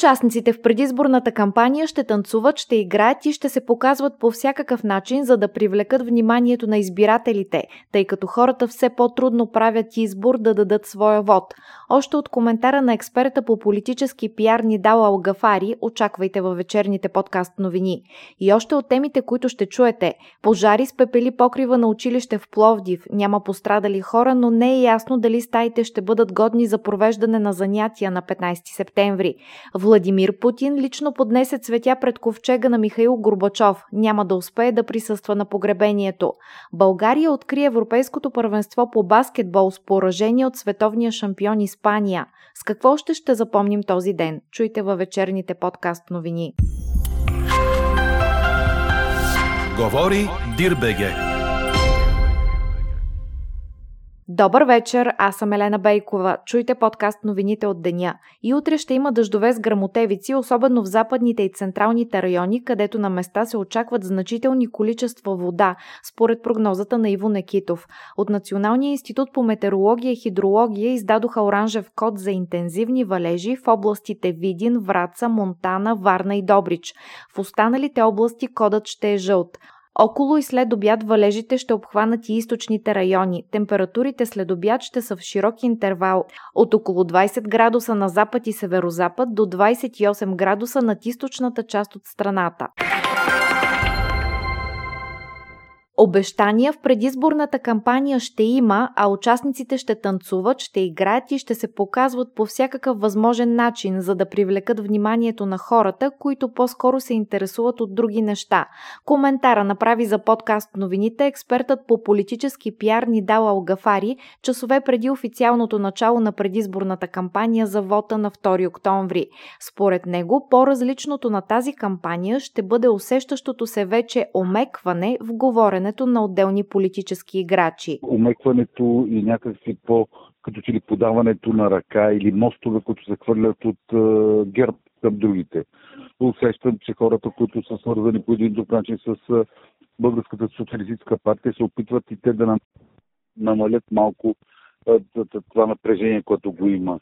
Участниците в предизборната кампания ще танцуват, ще играят и ще се показват по всякакъв начин, за да привлекат вниманието на избирателите, тъй като хората все по-трудно правят избор да дадат своя вод. Още от коментара на експерта по политически пиар Нидала Алгафари очаквайте във вечерните подкаст новини. И още от темите, които ще чуете. Пожари спепели покрива на училище в Пловдив. Няма пострадали хора, но не е ясно дали стаите ще бъдат годни за провеждане на занятия на 15 септември. Владимир Путин лично поднесе цветя пред ковчега на Михаил Горбачов. Няма да успее да присъства на погребението. България откри Европейското първенство по баскетбол с поражение от световния шампион Испания. С какво ще ще запомним този ден? Чуйте във вечерните подкаст новини. Говори Дирбеге. Добър вечер, аз съм Елена Бейкова. Чуйте подкаст новините от деня. И утре ще има дъждове с грамотевици, особено в западните и централните райони, където на места се очакват значителни количества вода, според прогнозата на Иво Некитов. От Националния институт по метеорология и хидрология издадоха оранжев код за интензивни валежи в областите Видин, Враца, Монтана, Варна и Добрич. В останалите области кодът ще е жълт. Около и след обяд валежите ще обхванат и източните райони. Температурите след обяд ще са в широк интервал от около 20 градуса на запад и северозапад до 28 градуса над източната част от страната. Обещания в предизборната кампания ще има, а участниците ще танцуват, ще играят и ще се показват по всякакъв възможен начин, за да привлекат вниманието на хората, които по-скоро се интересуват от други неща. Коментара направи за подкаст новините експертът по политически пиар Нидал Алгафари, часове преди официалното начало на предизборната кампания за вота на 2 октомври. Според него, по-различното на тази кампания ще бъде усещащото се вече омекване в говорене омекването на отделни политически играчи. Омекването и някакви по като че ли подаването на ръка или мостове, които се хвърлят от uh, герб към другите. Усещам, че хората, които са свързани по един друг начин с uh, Българската социалистическа партия, се опитват и те да намалят малко uh, това напрежение, което го има.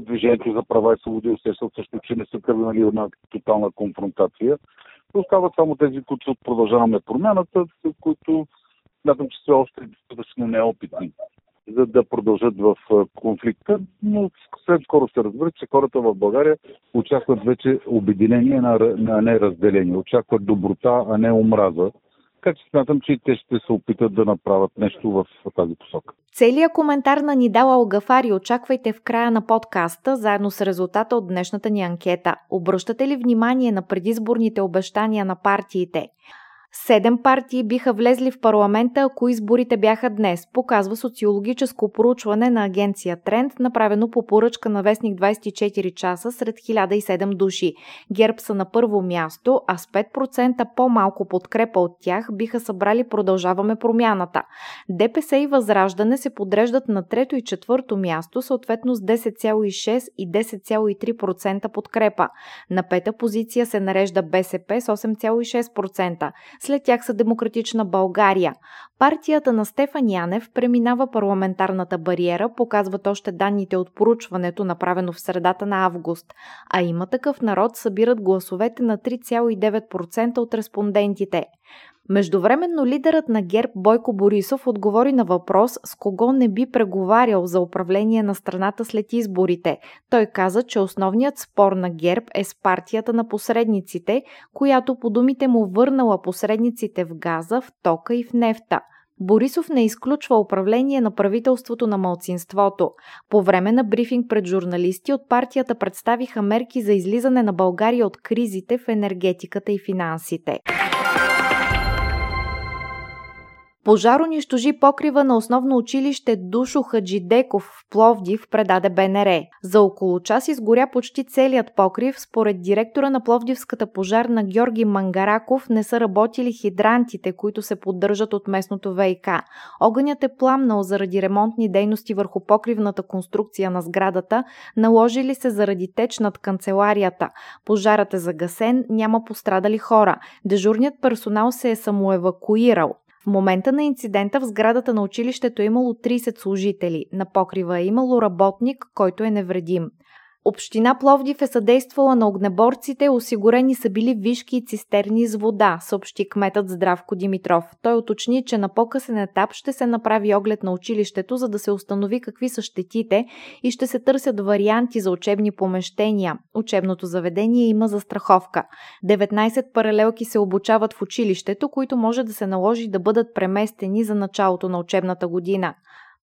Движението за права и свободи усещат също, че не са тръгнали една тотална конфронтация. Остават само тези, които продължаваме промяната, които смятам, че са още достатъчно неопитни за да продължат в конфликта, но след скоро ще разберат, че хората в България очакват вече обединение, а не разделение. Очакват доброта, а не омраза. Така че смятам, че и те ще се опитат да направят нещо в тази посока. Целият коментар на Нидала Алгафари очаквайте в края на подкаста, заедно с резултата от днешната ни анкета. Обръщате ли внимание на предизборните обещания на партиите? Седем партии биха влезли в парламента, ако изборите бяха днес, показва социологическо проучване на агенция Тренд, направено по поръчка на вестник 24 часа сред 1007 души. ГЕРБ са на първо място, а с 5% по-малко подкрепа от тях биха събрали Продължаваме промяната. ДПС и Възраждане се подреждат на трето и четвърто място, съответно с 10,6 и 10,3% подкрепа. На пета позиция се нарежда БСП с 8,6%. След тях са Демократична България. Партията на Стефан Янев преминава парламентарната бариера, показват още данните от поручването, направено в средата на август. А има такъв народ събират гласовете на 3,9% от респондентите. Междувременно лидерът на ГЕРБ Бойко Борисов отговори на въпрос с кого не би преговарял за управление на страната след изборите. Той каза, че основният спор на ГЕРБ е с партията на посредниците, която по думите му върнала посредниците в газа, в тока и в нефта. Борисов не изключва управление на правителството на малцинството. По време на брифинг пред журналисти от партията представиха мерки за излизане на България от кризите в енергетиката и финансите. Пожар унищожи покрива на основно училище Душо Хаджидеков в Пловдив, предаде БНР. За около час изгоря почти целият покрив. Според директора на Пловдивската пожарна Георги Мангараков не са работили хидрантите, които се поддържат от местното ВИК. Огънят е пламнал заради ремонтни дейности върху покривната конструкция на сградата, наложили се заради теч над канцеларията. Пожарът е загасен, няма пострадали хора. Дежурният персонал се е самоевакуирал. В момента на инцидента в сградата на училището е имало 30 служители. На покрива е имало работник, който е невредим. Община Пловдив е съдействала на огнеборците, осигурени са били вишки и цистерни с вода, съобщи кметът Здравко Димитров. Той уточни, че на по-късен етап ще се направи оглед на училището, за да се установи какви са щетите и ще се търсят варианти за учебни помещения. Учебното заведение има застраховка. 19 паралелки се обучават в училището, които може да се наложи да бъдат преместени за началото на учебната година.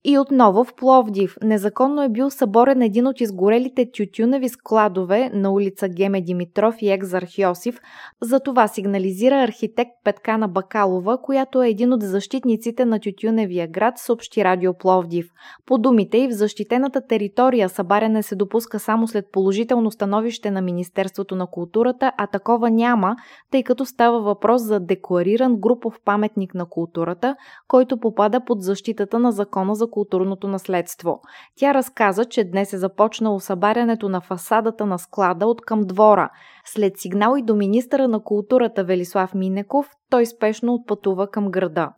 И отново в Пловдив незаконно е бил съборен един от изгорелите тютюневи складове на улица Геме Димитров и Екзарх Йосиф. За това сигнализира архитект Петкана Бакалова, която е един от защитниците на тютюневия град, съобщи Радио Пловдив. По думите и в защитената територия събаряне се допуска само след положително становище на Министерството на културата, а такова няма, тъй като става въпрос за деклариран групов паметник на културата, който попада под защитата на закона за културното наследство. Тя разказа, че днес е започнало събарянето на фасадата на склада от към двора. След сигнал и до министъра на културата Велислав Минеков, той спешно отпътува към града.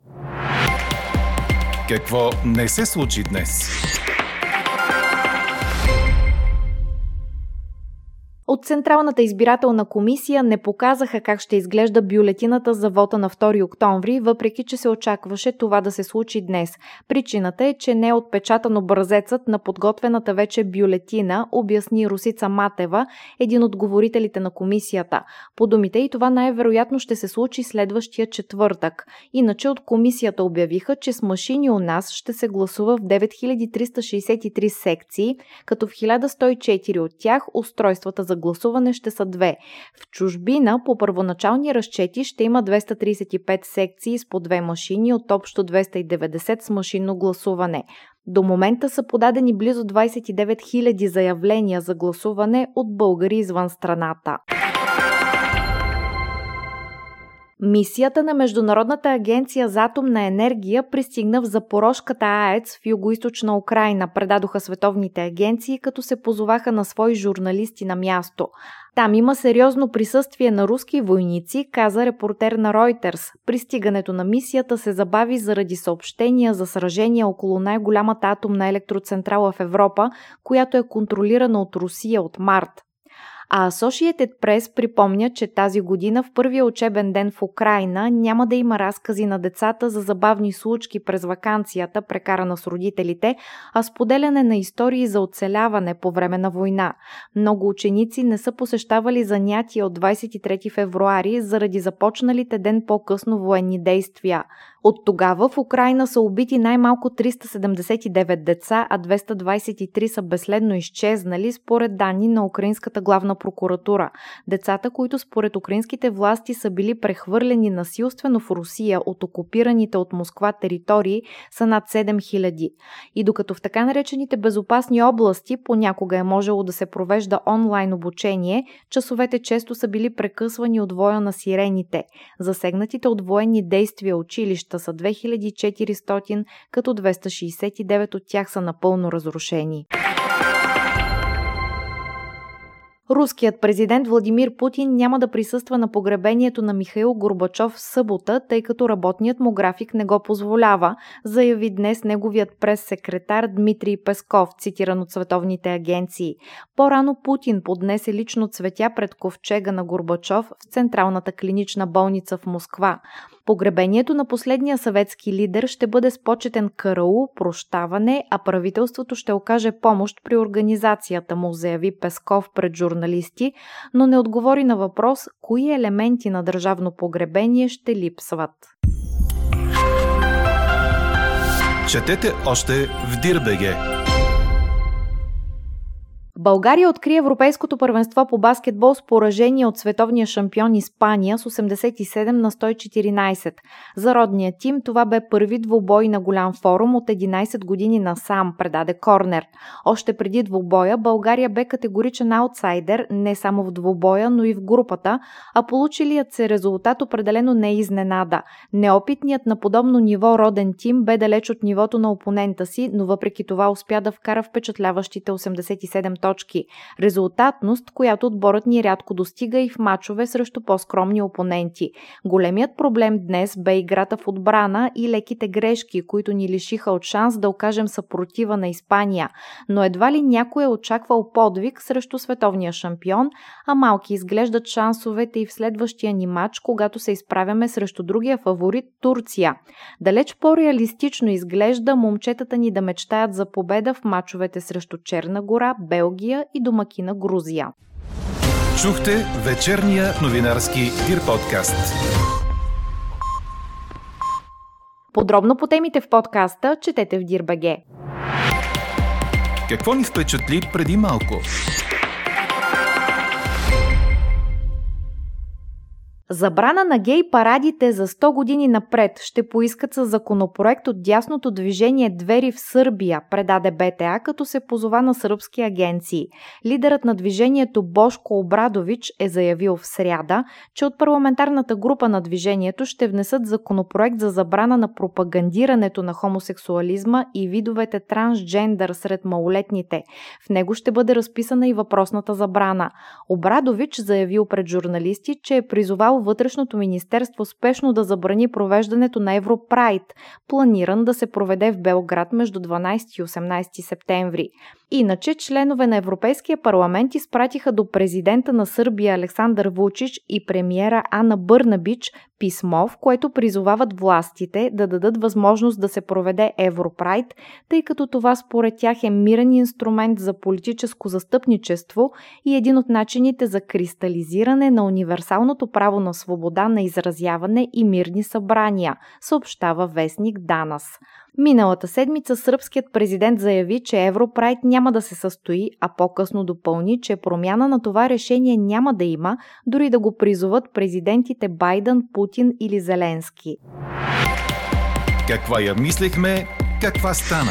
Какво не се случи днес? От Централната избирателна комисия не показаха как ще изглежда бюлетината за вота на 2 октомври, въпреки че се очакваше това да се случи днес. Причината е, че не е отпечатан образецът на подготвената вече бюлетина, обясни Русица Матева, един от говорителите на комисията. По думите и това най-вероятно ще се случи следващия четвъртък. Иначе от комисията обявиха, че с машини у нас ще се гласува в 9363 секции, като в 1104 от тях устройствата за гласуване ще са две. В чужбина по първоначални разчети ще има 235 секции с по две машини от общо 290 с машинно гласуване. До момента са подадени близо 29 000 заявления за гласуване от българи извън страната. Мисията на Международната агенция за атомна енергия пристигна в Запорожката АЕЦ в югоизточна Украина, предадоха световните агенции, като се позоваха на свои журналисти на място. Там има сериозно присъствие на руски войници, каза репортер на Reuters. Пристигането на мисията се забави заради съобщения за сражения около най-голямата атомна електроцентрала в Европа, която е контролирана от Русия от март. А Associated Press припомня, че тази година в първия учебен ден в Украина няма да има разкази на децата за забавни случки през вакансията, прекарана с родителите, а споделяне на истории за оцеляване по време на война. Много ученици не са посещавали занятия от 23 февруари заради започналите ден по-късно военни действия. От тогава в Украина са убити най-малко 379 деца, а 223 са безследно изчезнали, според данни на Украинската главна прокуратура. Децата, които според украинските власти са били прехвърлени насилствено в Русия от окупираните от Москва територии, са над 7000. И докато в така наречените безопасни области понякога е можело да се провежда онлайн обучение, часовете често са били прекъсвани от воя на сирените. Засегнатите от военни действия училища са 2400, като 269 от тях са напълно разрушени. Руският президент Владимир Путин няма да присъства на погребението на Михаил Горбачов в събота, тъй като работният му график не го позволява, заяви днес неговият прес-секретар Дмитрий Песков, цитиран от световните агенции. По-рано Путин поднесе лично цветя пред ковчега на Горбачов в Централната клинична болница в Москва. Погребението на последния съветски лидер ще бъде с почетен караул, прощаване, а правителството ще окаже помощ при организацията му, заяви Песков пред журналисти, но не отговори на въпрос кои елементи на държавно погребение ще липсват. Четете още в Дирбеге! България откри Европейското първенство по баскетбол с поражение от световния шампион Испания с 87 на 114. За родния тим това бе първи двубой на голям форум от 11 години насам, предаде Корнер. Още преди двубоя България бе категоричен аутсайдер не само в двубоя, но и в групата, а получилият се резултат определено не е изненада. Неопитният на подобно ниво роден тим бе далеч от нивото на опонента си, но въпреки това успя да вкара впечатляващите 87 точки. Резултатност, която отборът ни рядко достига и в мачове срещу по-скромни опоненти. Големият проблем днес бе играта в отбрана и леките грешки, които ни лишиха от шанс да окажем съпротива на Испания. Но едва ли някой е очаквал подвиг срещу световния шампион, а малки изглеждат шансовете и в следващия ни матч, когато се изправяме срещу другия фаворит Турция. Далеч по-реалистично изглежда момчетата ни да мечтаят за победа в мачовете срещу Черна гора, Белгия Белгия и домакина Грузия. Чухте вечерния новинарски Дир подкаст. Подробно по темите в подкаста четете в Дирбеге. Какво ни впечатли преди малко? Забрана на гей парадите за 100 години напред ще поискат с законопроект от дясното движение Двери в Сърбия, предаде БТА, като се позова на сръбски агенции. Лидерът на движението Бошко Обрадович е заявил в сряда, че от парламентарната група на движението ще внесат законопроект за забрана на пропагандирането на хомосексуализма и видовете трансджендър сред малолетните. В него ще бъде разписана и въпросната забрана. Обрадович заявил пред журналисти, че е призовал вътрешното министерство спешно да забрани провеждането на Европрайд, планиран да се проведе в Белград между 12 и 18 септември. Иначе членове на Европейския парламент изпратиха до президента на Сърбия Александър Вучич и премиера Ана Бърнабич писмо, в което призовават властите да дадат възможност да се проведе Европрайд, тъй като това според тях е мирен инструмент за политическо застъпничество и един от начините за кристализиране на универсалното право на свобода на изразяване и мирни събрания, съобщава вестник Данас. Миналата седмица сръбският президент заяви, че Европрайд няма да се състои, а по-късно допълни, че промяна на това решение няма да има, дори да го призоват президентите Байден, Путин или Зеленски. Каква я мислехме, каква стана?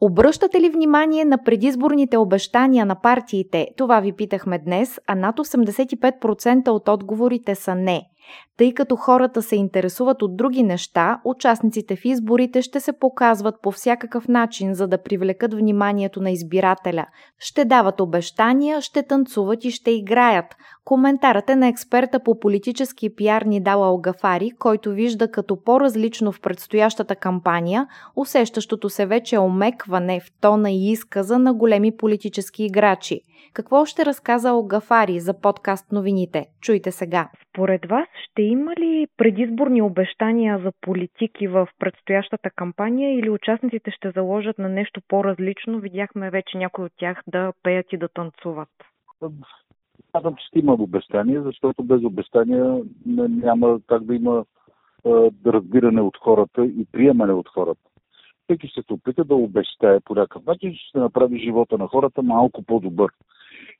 Обръщате ли внимание на предизборните обещания на партиите? Това ви питахме днес, а над 85% от отговорите са не – тъй като хората се интересуват от други неща, участниците в изборите ще се показват по всякакъв начин, за да привлекат вниманието на избирателя. Ще дават обещания, ще танцуват и ще играят. Коментарът е на експерта по политически пиар Нидала Алгафари, който вижда като по-различно в предстоящата кампания, усещащото се вече омекване в тона и изказа на големи политически играчи. Какво ще разказа Алгафари за подкаст новините? Чуйте сега. Според вас ще има ли предизборни обещания за политики в предстоящата кампания или участниците ще заложат на нещо по-различно? Видяхме вече някои от тях да пеят и да танцуват. Смятам, че ще има обещания, защото без обещания няма как да има разбиране от хората и приемане от хората. Всеки ще се опита да обещае по някакъв начин, ще направи живота на хората малко по-добър.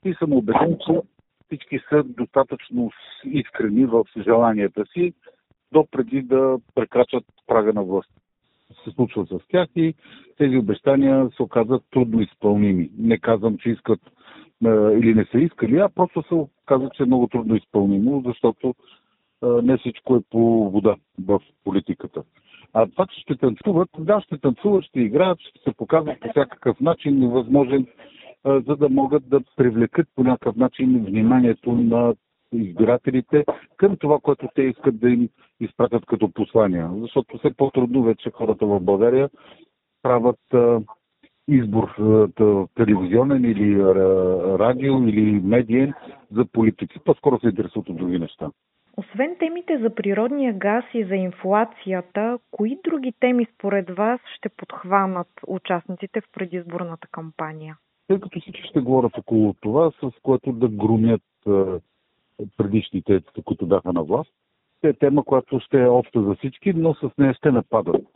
И съм убеден, че всички са достатъчно искрени в желанията си, до да прекрачат прага на власт. Се случва с тях и тези обещания се оказват трудно изпълними. Не казвам, че искат е, или не са искали, а просто се оказва, че е много трудно изпълнимо, защото е, не всичко е по вода в политиката. А това, че ще танцуват, да, ще танцуват, ще играят, ще се показват по всякакъв начин, невъзможен за да могат да привлекат по някакъв начин вниманието на избирателите към това, което те искат да им изпратят като послания. Защото все по-трудно вече хората в България правят избор телевизионен или радио или медиен за политици. По-скоро се интересуват от други неща. Освен темите за природния газ и за инфлацията, кои други теми според вас ще подхванат участниците в предизборната кампания? Тъй като всички ще говорят около това, с което да громят предишните, които бяха на власт. Те е тема, която ще е обща за всички, но с нея ще нападат.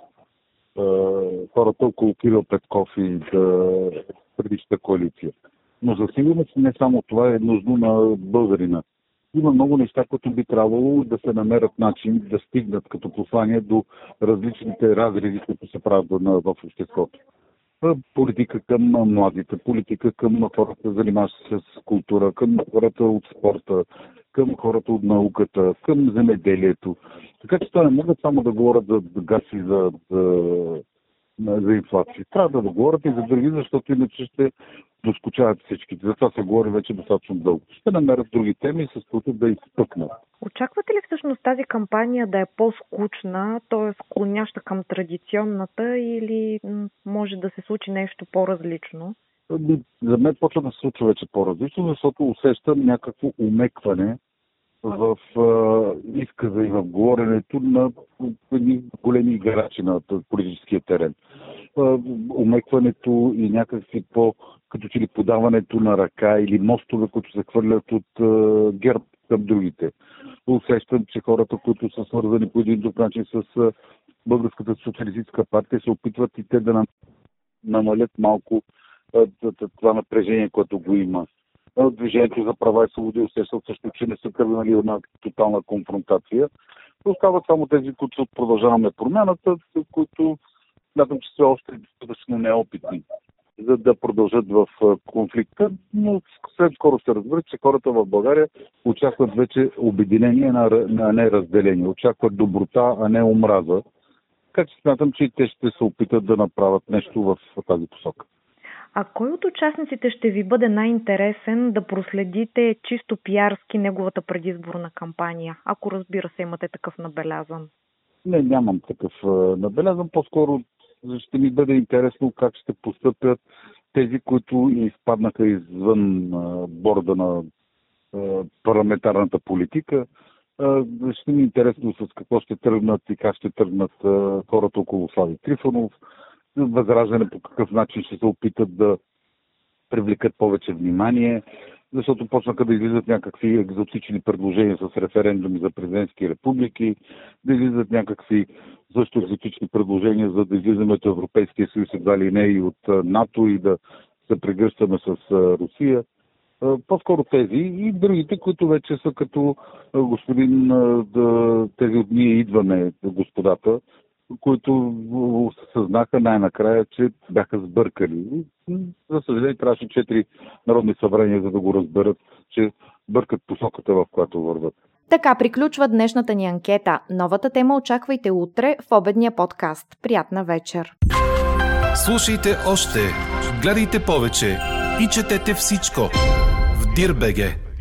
хората около Кирил Петков и да предишната коалиция. Но за сигурност не само това е нужно на българина. Има много неща, които би трябвало да се намерят начин да стигнат като послание до различните разреди, които се правят в обществото. Политика към младите, политика към хората, занимаващи се с култура, към хората от спорта, към хората от науката, към земеделието. Така че това не могат само да говорят за газ и за, за, за инфлация. Трябва да говорят и за други, защото иначе ще доскочават всички. За това се говори вече достатъчно дълго. Ще намерят други теми, с които да изпъкнат. Очаквате ли всъщност тази кампания да е по-скучна, т.е. склоняща към традиционната или може да се случи нещо по-различно? Ами, за мен почва да се случва вече по-различно, защото усещам някакво умекване в а, изказа и в говоренето на големи играчи на политическия терен. А, умекването и някакви по, като че ли подаването на ръка или мостове, които се хвърлят от а, герб към другите. Усещам, че хората, които са свързани по един друг начин с а, Българската социалистическа партия, се опитват и те да намалят малко това напрежение, което го има. Движението за права и свободи усещат също, че не са тръгнали една тотална конфронтация. Остават само тези, които продължаваме промяната, които смятам, че все още достатъчно неопитни за да продължат в конфликта, но след скоро се разбира, че хората в България очакват вече обединение, а не разделение. Очакват доброта, а не омраза. Така че смятам, че и те ще се опитат да направят нещо в тази посока. А кой от участниците ще ви бъде най-интересен да проследите чисто пиарски неговата предизборна кампания, ако разбира се имате такъв набелязан? Не, нямам такъв набелязан. По-скоро ще ми бъде интересно как ще постъпят тези, които изпаднаха извън борда на парламентарната политика. Ще ми е интересно с какво ще тръгнат и как ще тръгнат хората около Слави Трифонов, Възраждане по какъв начин ще се опитат да привлекат повече внимание, защото почнаха да излизат някакви екзотични предложения с референдуми за президентски републики, да излизат някакви също екзотични предложения за да излизаме от Европейския съюз, едва ли не и от НАТО и да се прегръщаме с Русия. По-скоро тези и другите, които вече са като господин, тези от ние идваме, господата, които съзнаха най-накрая, че бяха сбъркали. За съжаление, трябваше четири народни събрания, за да го разберат, че бъркат посоката, в която върват. Така приключва днешната ни анкета. Новата тема очаквайте утре в обедния подкаст. Приятна вечер! Слушайте още, гледайте повече и четете всичко в Дирбеге.